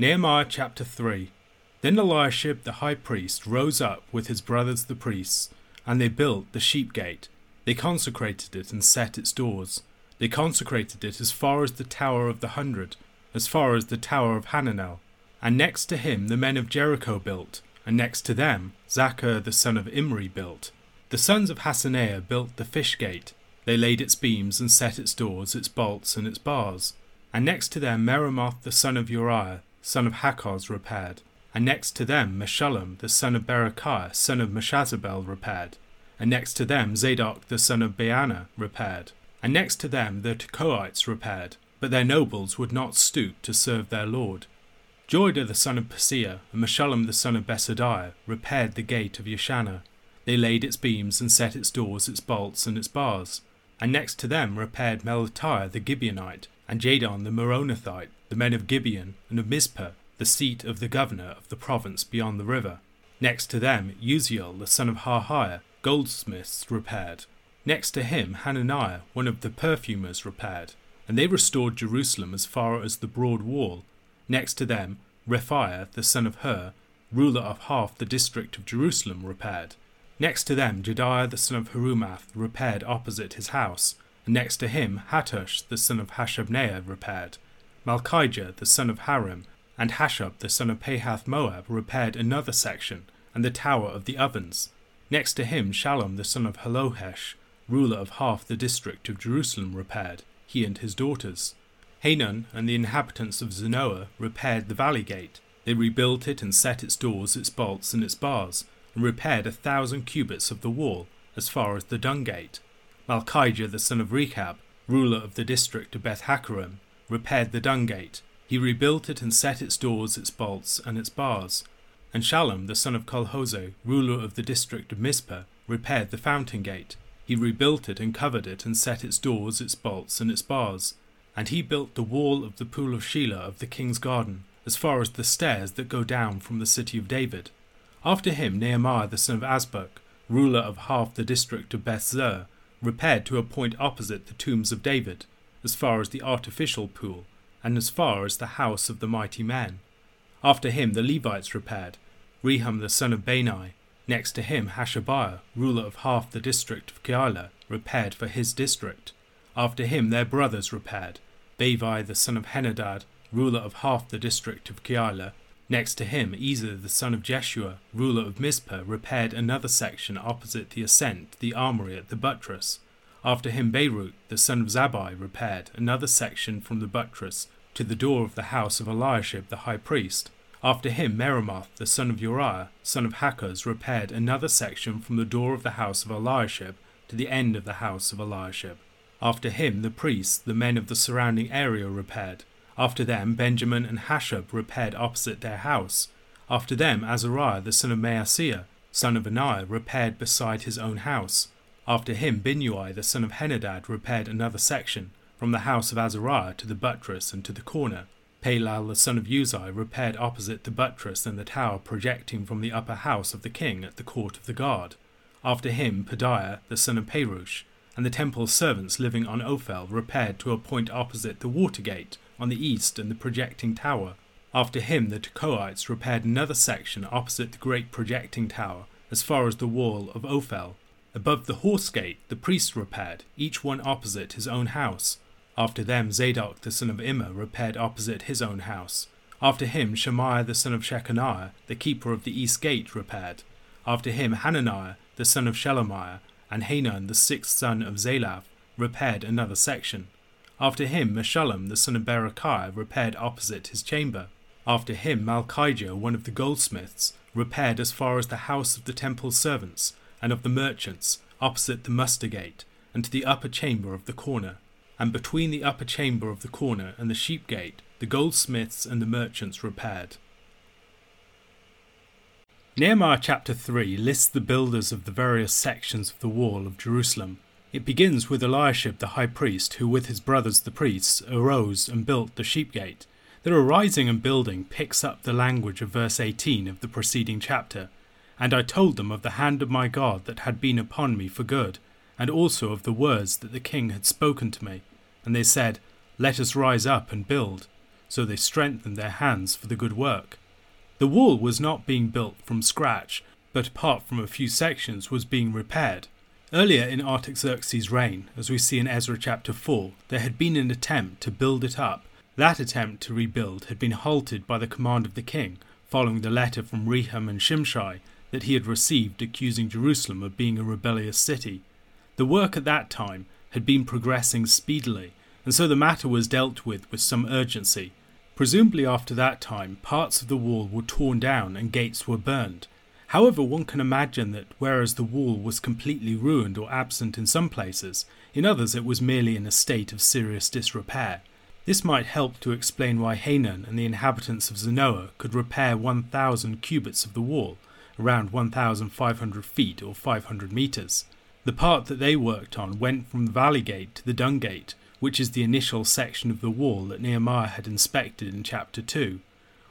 Nehemiah chapter 3 Then Eliashib the high priest rose up with his brothers the priests, and they built the sheep gate. They consecrated it and set its doors. They consecrated it as far as the Tower of the Hundred, as far as the Tower of Hananel. And next to him the men of Jericho built, and next to them Zaccur the son of Imri built. The sons of Hassenaah built the fish gate. They laid its beams and set its doors, its bolts, and its bars. And next to them Meremoth the son of Uriah, son of Hakkoz, repaired. And next to them Meshullam, the son of Berechiah, son of Meshezabel, repaired. And next to them Zadok, the son of Baana, repaired. And next to them the Tekoites repaired, but their nobles would not stoop to serve their lord. Joiada the son of Paseah and Meshullam the son of Besodeiah repaired the gate of Yeshanah. They laid its beams and set its doors, its bolts, and its bars. And next to them repaired Melatiah the Gibeonite, and Jadon the Meronothite, the men of Gibeon and of Mizpah, the seat of the governor of the province beyond the river. Next to them, Uzziel, the son of Harhaiah, goldsmiths repaired. Next to him, Hananiah, one of the perfumers, repaired. And they restored Jerusalem as far as the broad wall. Next to them, Rephaiah, the son of Hur, ruler of half the district of Jerusalem, repaired. Next to them, Jedaiah, the son of Harumaph, repaired opposite his house. And next to him, Hattush, the son of Hashabneiah, repaired. Malchijah, the son of Harim, and Hasshub, the son of Pahath Moab, repaired another section, and the tower of the ovens. Next to him, Shallum, the son of Hallohesh, ruler of half the district of Jerusalem, repaired, he and his daughters. Hanun and the inhabitants of Zanoah repaired the valley gate. They rebuilt it and set its doors, its bolts, and its bars, and repaired a thousand cubits of the wall, as far as the dung gate. Malchijah, the son of Rechab, ruler of the district of Beth Hakkerem, repaired the dung gate. He rebuilt it and set its doors, its bolts, and its bars. And Shallum, the son of Colhose, ruler of the district of Mizpah, repaired the fountain gate. He rebuilt it and covered it and set its doors, its bolts, and its bars. And he built the wall of the pool of Shelah of the king's garden, as far as the stairs that go down from the city of David. After him, Nehemiah the son of Azbuk, ruler of half the district of Bethzur, repaired to a point opposite the tombs of David as far as the artificial pool, and as far as the house of the mighty men. After him the Levites repaired, Rehum the son of Bani, next to him Hashabiah, ruler of half the district of Keilah, repaired for his district. After him their brothers repaired, Bavvai the son of Henadad, ruler of half the district of Keilah. Next to him Ezer the son of Jeshua, ruler of Mizpah, repaired another section opposite the ascent, the armory at the buttress. After him Baruch, the son of Zabbai, repaired another section from the buttress to the door of the house of Eliashib the high priest. After him Meremoth, the son of Uriah, son of Hakkoz, repaired another section from the door of the house of Eliashib to the end of the house of Eliashib. After him the priests, the men of the surrounding area, repaired. After them Benjamin and Hasshub repaired opposite their house. After them Azariah, the son of Maaseiah, son of Anaiah, repaired beside his own house. After him, Binnui, the son of Henadad repaired another section, from the house of Azariah to the buttress and to the corner. Palal the son of Uzai repaired opposite the buttress and the tower projecting from the upper house of the king at the court of the guard. After him, Pedaiah the son of Perush, and the temple's servants living on Ophel repaired to a point opposite the water gate on the east and the projecting tower. After him, the Tekoites repaired another section opposite the great projecting tower, as far as the wall of Ophel, Above the horse gate the priests repaired, each one opposite his own house. After them Zadok the son of Immer repaired opposite his own house. After him Shemaiah the son of Shechaniah, the keeper of the east gate, repaired. After him Hananiah the son of Shelemiah, and Hanun the sixth son of Zalaph, repaired another section. After him Meshullam the son of Berechiah repaired opposite his chamber. After him Malchijah, one of the goldsmiths, repaired as far as the house of the temple servants, and of the merchants, opposite the muster gate, and to the upper chamber of the corner. And between the upper chamber of the corner and the sheep gate, the goldsmiths and the merchants repaired. Nehemiah chapter 3 lists the builders of the various sections of the wall of Jerusalem. It begins with Eliashib the high priest, who with his brothers the priests arose and built the sheep gate. Their arising and building picks up the language of verse 18 of the preceding chapter, and I told them of the hand of my God that had been upon me for good, and also of the words that the king had spoken to me. And they said, Let us rise up and build. so they strengthened their hands for the good work. The wall was not being built from scratch, but apart from a few sections was being repaired. Earlier in Artaxerxes' reign, as we see in Ezra chapter 4, there had been an attempt to build it up. That attempt to rebuild had been halted by the command of the king, following the letter from Rehum and Shimshai that he had received accusing Jerusalem of being a rebellious city. The work at that time had been progressing speedily, and so the matter was dealt with with some urgency. Presumably after that time, parts of the wall were torn down and gates were burned. However, one can imagine that whereas the wall was completely ruined or absent in some places, in others it was merely in a state of serious disrepair. This might help to explain why Hanun and the inhabitants of Zanoah could repair 1,000 cubits of the wall, around 1,500 feet or 500 meters. The part that they worked on went from the valley gate to the dung gate, which is the initial section of the wall that Nehemiah had inspected in chapter 2.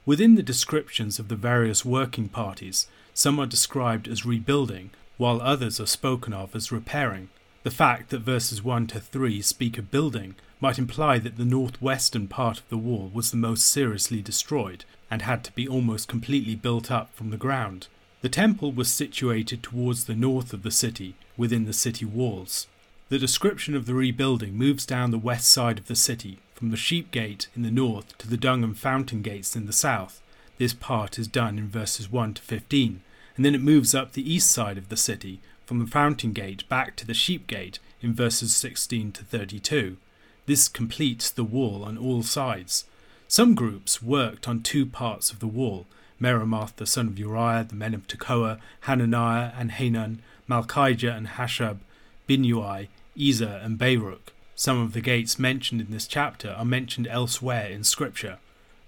Within the descriptions of the various working parties, some are described as rebuilding, while others are spoken of as repairing. The fact that verses 1 to 3 speak of building might imply that the northwestern part of the wall was the most seriously destroyed and had to be almost completely built up from the ground. The temple was situated towards the north of the city, within the city walls. The description of the rebuilding moves down the west side of the city, from the sheep gate in the north to the dung and fountain gates in the south. This part is done in verses 1 to 15, and then it moves up the east side of the city, from the fountain gate back to the sheep gate in verses 16 to 32. This completes the wall on all sides. Some groups worked on two parts of the wall, Meremoth the son of Uriah, the men of Tekoa, Hananiah and Hanun, Malchijah and Hasshub, Binnui, Ezer and Baruch. Some of the gates mentioned in this chapter are mentioned elsewhere in Scripture.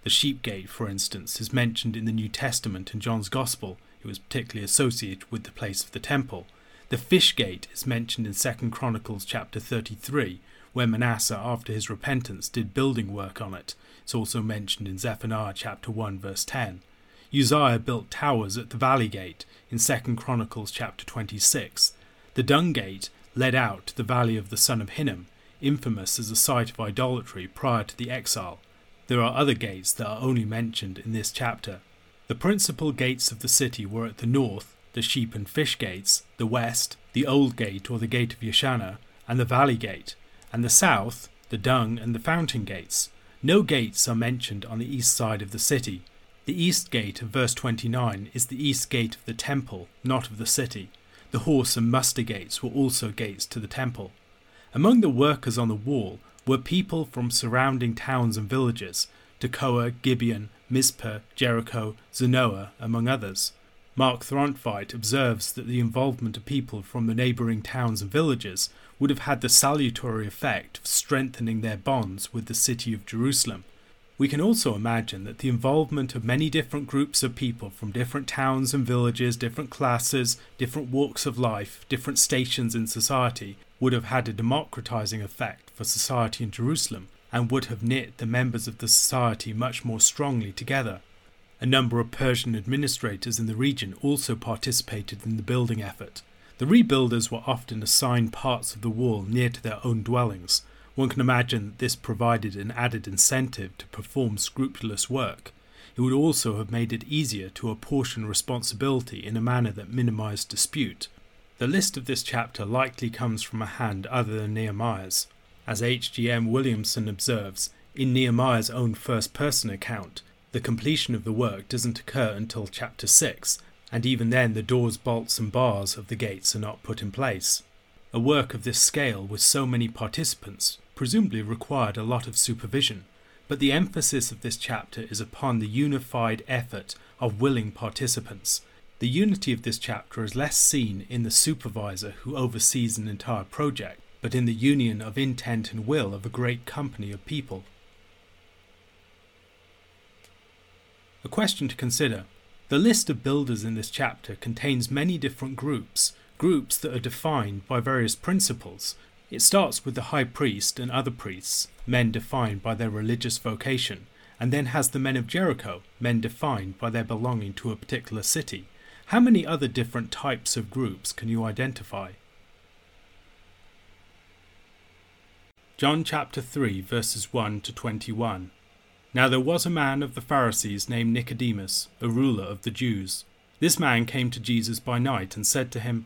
The sheep gate, for instance, is mentioned in the New Testament in John's Gospel. It was particularly associated with the place of the temple. The fish gate is mentioned in 2 Chronicles chapter 33, where Manasseh, after his repentance, did building work on it. It's also mentioned in Zephaniah chapter 1, verse 10. Uzziah built towers at the valley gate in 2 Chronicles chapter 26. The dung gate led out to the valley of the son of Hinnom, infamous as a site of idolatry prior to the exile. There are other gates that are only mentioned in this chapter. The principal gates of the city were at the north, the sheep and fish gates, the west, the old gate or the gate of Yeshanah, and the valley gate, and the south, the dung and the fountain gates. No gates are mentioned on the east side of the city, the east gate of verse 29 is the east gate of the temple, not of the city. The horse and muster gates were also gates to the temple. Among the workers on the wall were people from surrounding towns and villages Tekoa, Gibeon, Mizpah, Jericho, Zanoah, among others. Mark Throntveit observes that the involvement of people from the neighbouring towns and villages would have had the salutary effect of strengthening their bonds with the city of Jerusalem we can also imagine that the involvement of many different groups of people from different towns and villages, different classes, different walks of life, different stations in society would have had a democratizing effect for society in Jerusalem and would have knit the members of the society much more strongly together. A number of Persian administrators in the region also participated in the building effort. The rebuilders were often assigned parts of the wall near to their own dwellings, one can imagine that this provided an added incentive to perform scrupulous work. It would also have made it easier to apportion responsibility in a manner that minimized dispute. The list of this chapter likely comes from a hand other than Nehemiah's. As H.G.M. Williamson observes, in Nehemiah's own first person account, the completion of the work doesn't occur until chapter 6, and even then the doors, bolts, and bars of the gates are not put in place. A work of this scale with so many participants presumably required a lot of supervision, but the emphasis of this chapter is upon the unified effort of willing participants. The unity of this chapter is less seen in the supervisor who oversees an entire project, but in the union of intent and will of a great company of people. A question to consider. The list of builders in this chapter contains many different groups, groups that are defined by various principles, it starts with the high priest and other priests, men defined by their religious vocation, and then has the men of Jericho, men defined by their belonging to a particular city. How many other different types of groups can you identify? John chapter 3, verses 1 to 21. Now there was a man of the Pharisees named Nicodemus, a ruler of the Jews. This man came to Jesus by night and said to him,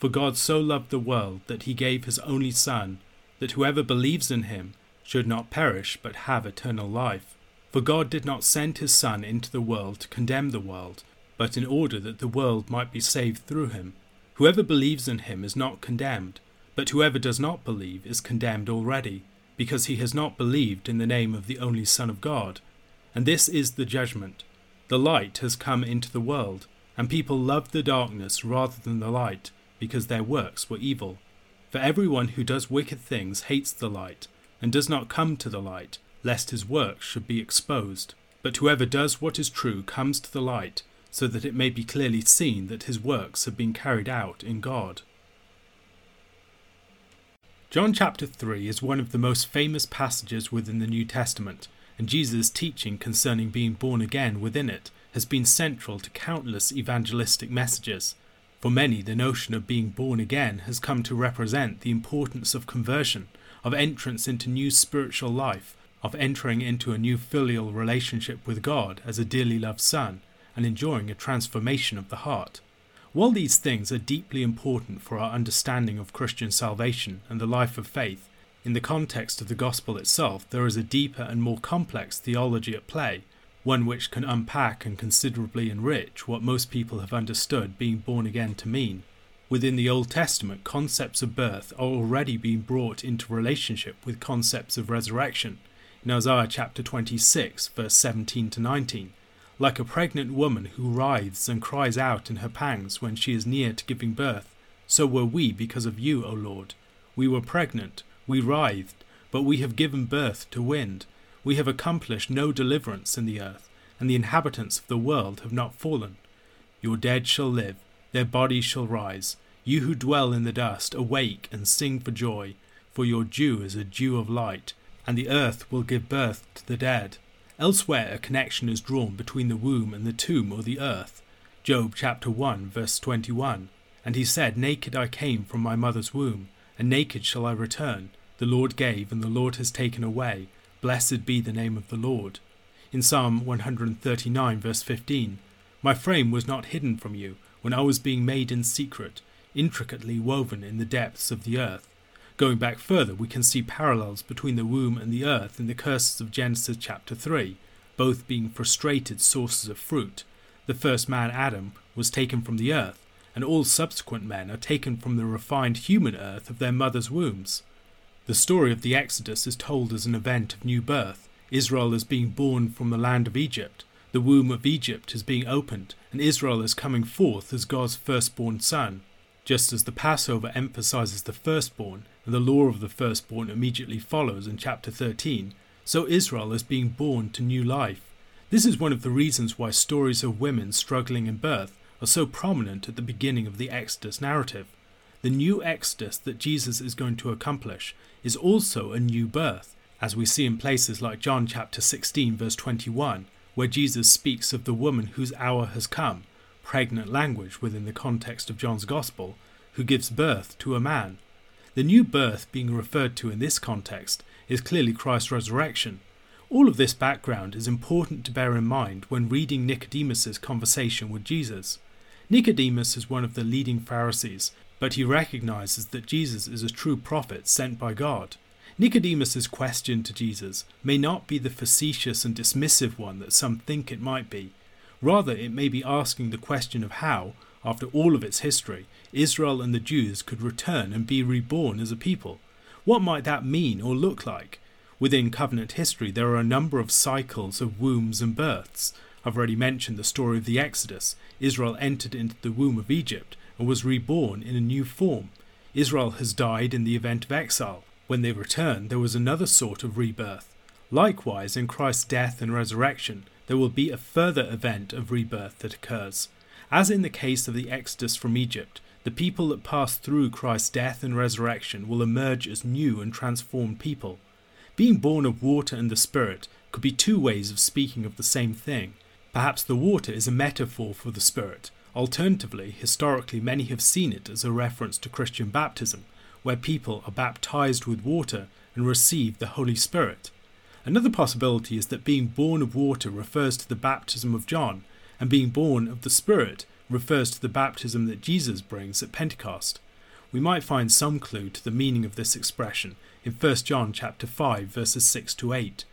For God so loved the world that he gave his only Son, that whoever believes in him should not perish but have eternal life. For God did not send his Son into the world to condemn the world, but in order that the world might be saved through him. Whoever believes in him is not condemned, but whoever does not believe is condemned already, because he has not believed in the name of the only Son of God. And this is the judgment. The light has come into the world, and people loved the darkness rather than the light, because their works were evil. For everyone who does wicked things hates the light, and does not come to the light, lest his works should be exposed. But whoever does what is true comes to the light, so that it may be clearly seen that his works have been carried out in God. John chapter 3 is one of the most famous passages within the New Testament and Jesus' teaching concerning being born again within it has been central to countless evangelistic messages. For many, the notion of being born again has come to represent the importance of conversion, of entrance into new spiritual life, of entering into a new filial relationship with God as a dearly loved son, and enjoying a transformation of the heart. While these things are deeply important for our understanding of Christian salvation and the life of faith, in the context of the gospel itself, there is a deeper and more complex theology at play, one which can unpack and considerably enrich what most people have understood being born again to mean. Within the Old Testament, concepts of birth are already being brought into relationship with concepts of resurrection. In Isaiah chapter 26, verse 17 to 19, like a pregnant woman who writhes and cries out in her pangs when she is near to giving birth, so were we because of you, O Lord. We were pregnant, we writhed, but we have given birth to wind. We have accomplished no deliverance in the earth, and the inhabitants of the world have not fallen. Your dead shall live, their bodies shall rise. You who dwell in the dust, awake and sing for joy, for your dew is a dew of light, and the earth will give birth to the dead. Elsewhere, a connection is drawn between the womb and the tomb or the earth. Job chapter 1, verse 21. And he said, Naked I came from my mother's womb, and naked shall I return. The Lord gave, and the Lord has taken away. Blessed be the name of the Lord. In Psalm 139, verse 15, My frame was not hidden from you when I was being made in secret, intricately woven in the depths of the earth. Going back further, we can see parallels between the womb and the earth in the curses of Genesis chapter 3, both being frustrated sources of fruit. The first man, Adam, was taken from the earth, and all subsequent men are taken from the refined human earth of their mothers' wombs. The story of the Exodus is told as an event of new birth. Israel is being born from the land of Egypt. The womb of Egypt is being opened, and Israel is coming forth as God's firstborn son. Just as the Passover emphasizes the firstborn, and the law of the firstborn immediately follows in chapter 13, so Israel is being born to new life. This is one of the reasons why stories of women struggling in birth are so prominent at the beginning of the Exodus narrative. The new Exodus that Jesus is going to accomplish is also a new birth, as we see in places like John chapter 16 verse 21, where Jesus speaks of the woman whose hour has come, pregnant language within the context of John's Gospel, who gives birth to a man. The new birth being referred to in this context is clearly Christ's resurrection. All of this background is important to bear in mind when reading Nicodemus's conversation with Jesus. Nicodemus is one of the leading Pharisees, but he recognizes that Jesus is a true prophet sent by God. Nicodemus's question to Jesus may not be the facetious and dismissive one that some think it might be. Rather, it may be asking the question of how, after all of its history, Israel and the Jews could return and be reborn as a people. What might that mean or look like? Within covenant history, there are a number of cycles of wombs and births. I've already mentioned the story of the Exodus. Israel entered into the womb of Egypt and was reborn in a new form. Israel has died in the event of exile. When they return, there was another sort of rebirth. Likewise, in Christ's death and resurrection, there will be a further event of rebirth that occurs. As in the case of the Exodus from Egypt, the people that pass through Christ's death and resurrection will emerge as new and transformed people. Being born of water and the Spirit could be two ways of speaking of the same thing. Perhaps the water is a metaphor for the Spirit. Alternatively, historically, many have seen it as a reference to Christian baptism, where people are baptized with water and receive the Holy Spirit. Another possibility is that being born of water refers to the baptism of John, and being born of the Spirit refers to the baptism that Jesus brings at Pentecost. We might find some clue to the meaning of this expression in 1 John chapter 5 verses 6 to 8.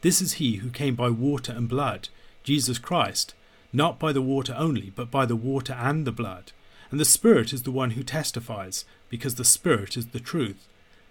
This is he who came by water and blood, Jesus Christ, not by the water only, but by the water and the blood. And the Spirit is the one who testifies, because the Spirit is the truth.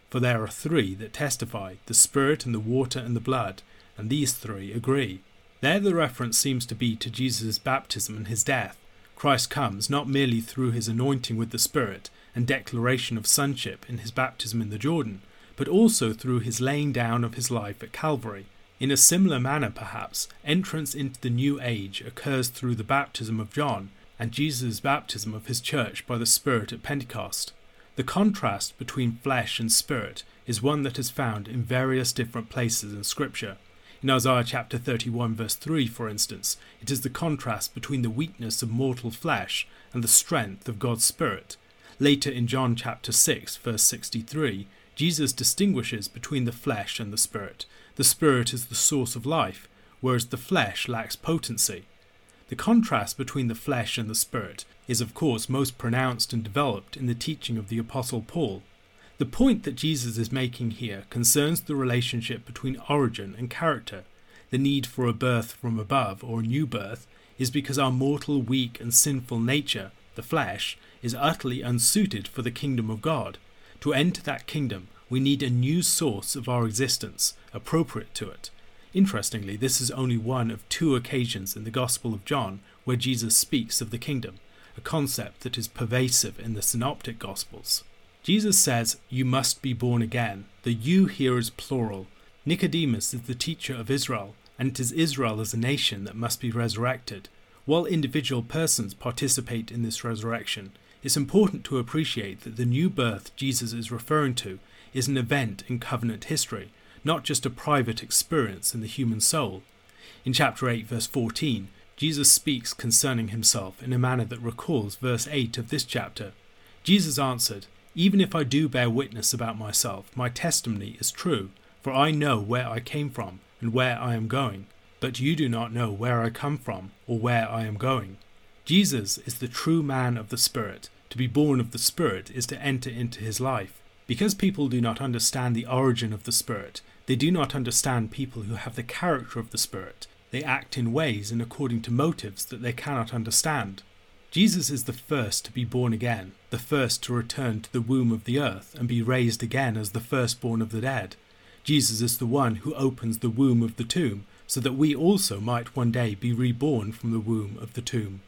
For there are three that testify the Spirit and the water and the blood, and these three agree. There the reference seems to be to Jesus' baptism and his death. Christ comes not merely through his anointing with the Spirit and declaration of sonship in his baptism in the Jordan, but also through his laying down of his life at Calvary. In a similar manner, perhaps, entrance into the new age occurs through the baptism of John and Jesus' baptism of his church by the Spirit at Pentecost. The contrast between flesh and spirit is one that is found in various different places in Scripture. In Isaiah chapter 31, verse 3, for instance, it is the contrast between the weakness of mortal flesh and the strength of God's Spirit. Later in John chapter 6, verse 63, Jesus distinguishes between the flesh and the spirit. The spirit is the source of life, whereas the flesh lacks potency. The contrast between the flesh and the spirit is, of course, most pronounced and developed in the teaching of the Apostle Paul. The point that Jesus is making here concerns the relationship between origin and character. The need for a birth from above, or a new birth, is because our mortal, weak, and sinful nature, the flesh, is utterly unsuited for the kingdom of God. To enter that kingdom, we need a new source of our existence, appropriate to it. Interestingly, this is only one of two occasions in the Gospel of John where Jesus speaks of the kingdom, a concept that is pervasive in the Synoptic Gospels. Jesus says, You must be born again. The you here is plural. Nicodemus is the teacher of Israel, and it is Israel as a nation that must be resurrected. While individual persons participate in this resurrection, it's important to appreciate that the new birth Jesus is referring to is an event in covenant history not just a private experience in the human soul. In chapter 8, verse 14, Jesus speaks concerning himself in a manner that recalls verse 8 of this chapter. Jesus answered, Even if I do bear witness about myself, my testimony is true, for I know where I came from and where I am going, but you do not know where I come from or where I am going. Jesus is the true man of the Spirit. To be born of the Spirit is to enter into his life. Because people do not understand the origin of the Spirit, they do not understand people who have the character of the Spirit. They act in ways and according to motives that they cannot understand. Jesus is the first to be born again, the first to return to the womb of the earth and be raised again as the firstborn of the dead. Jesus is the one who opens the womb of the tomb, so that we also might one day be reborn from the womb of the tomb.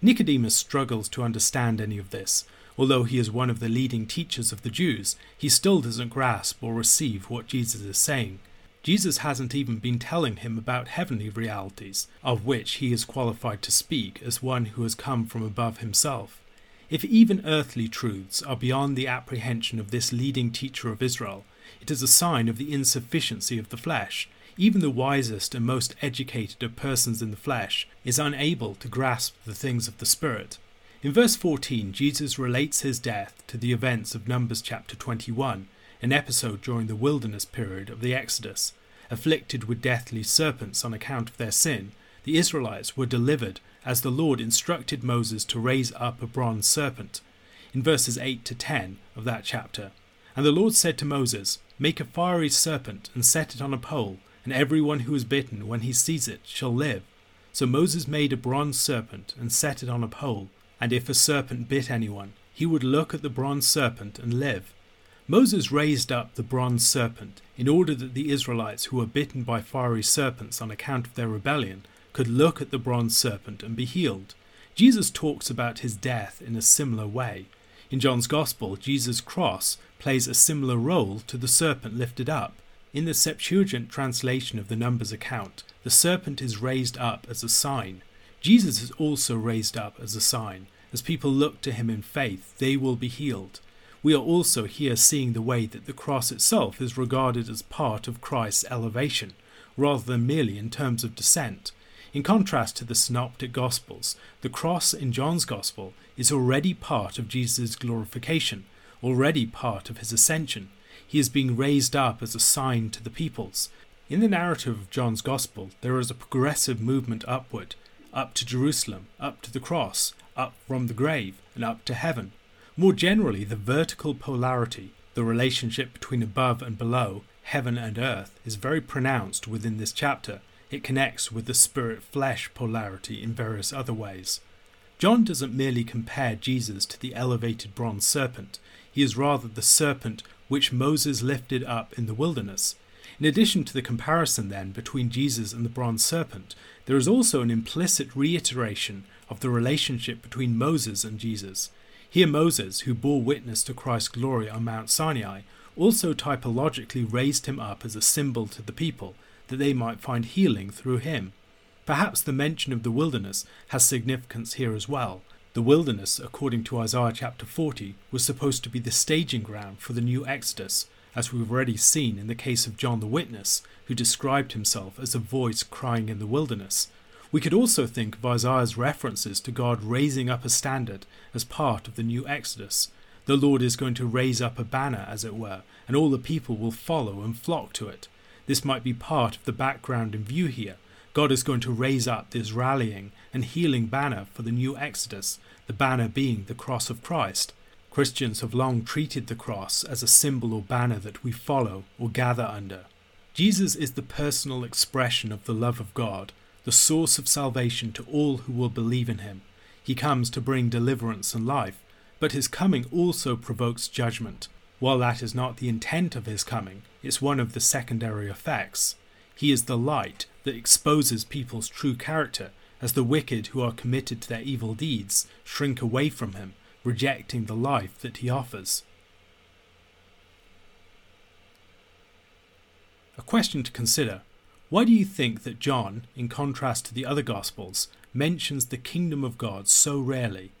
Nicodemus struggles to understand any of this, Although he is one of the leading teachers of the Jews, he still doesn't grasp or receive what Jesus is saying. Jesus hasn't even been telling him about heavenly realities, of which he is qualified to speak as one who has come from above himself. If even earthly truths are beyond the apprehension of this leading teacher of Israel, it is a sign of the insufficiency of the flesh. Even the wisest and most educated of persons in the flesh is unable to grasp the things of the Spirit. In verse 14, Jesus relates his death to the events of Numbers chapter 21, an episode during the wilderness period of the Exodus. Afflicted with deathly serpents on account of their sin, the Israelites were delivered as the Lord instructed Moses to raise up a bronze serpent. In verses 8 to 10 of that chapter, and the Lord said to Moses, Make a fiery serpent and set it on a pole, and every one who is bitten when he sees it shall live. So Moses made a bronze serpent and set it on a pole and if a serpent bit anyone, he would look at the bronze serpent and live. Moses raised up the bronze serpent in order that the Israelites who were bitten by fiery serpents on account of their rebellion could look at the bronze serpent and be healed. Jesus talks about his death in a similar way. In John's Gospel, Jesus' cross plays a similar role to the serpent lifted up. In the Septuagint translation of the Numbers account, the serpent is raised up as a sign. Jesus is also raised up as a sign. As people look to him in faith, they will be healed. We are also here seeing the way that the cross itself is regarded as part of Christ's elevation, rather than merely in terms of descent. In contrast to the Synoptic Gospels, the cross in John's Gospel is already part of Jesus' glorification, already part of his ascension. He is being raised up as a sign to the peoples. In the narrative of John's Gospel, there is a progressive movement upward, up to Jerusalem, up to the cross, up from the grave, and up to heaven. More generally, the vertical polarity, the relationship between above and below, heaven and earth, is very pronounced within this chapter. It connects with the spirit flesh polarity in various other ways. John doesn't merely compare Jesus to the elevated bronze serpent, he is rather the serpent which Moses lifted up in the wilderness. In addition to the comparison, then, between Jesus and the bronze serpent, there is also an implicit reiteration of the relationship between Moses and Jesus. Here, Moses, who bore witness to Christ's glory on Mount Sinai, also typologically raised him up as a symbol to the people, that they might find healing through him. Perhaps the mention of the wilderness has significance here as well. The wilderness, according to Isaiah chapter 40, was supposed to be the staging ground for the new Exodus, as we've already seen in the case of John the Witness, who described himself as a voice crying in the wilderness. We could also think of Isaiah's references to God raising up a standard as part of the new Exodus. The Lord is going to raise up a banner, as it were, and all the people will follow and flock to it. This might be part of the background in view here. God is going to raise up this rallying and healing banner for the new Exodus, the banner being the cross of Christ. Christians have long treated the cross as a symbol or banner that we follow or gather under. Jesus is the personal expression of the love of God, the source of salvation to all who will believe in him. He comes to bring deliverance and life, but his coming also provokes judgment. While that is not the intent of his coming, it's one of the secondary effects. He is the light that exposes people's true character, as the wicked who are committed to their evil deeds shrink away from him rejecting the life that he offers. A question to consider why do you think that John, in contrast to the other Gospels, mentions the kingdom of God so rarely?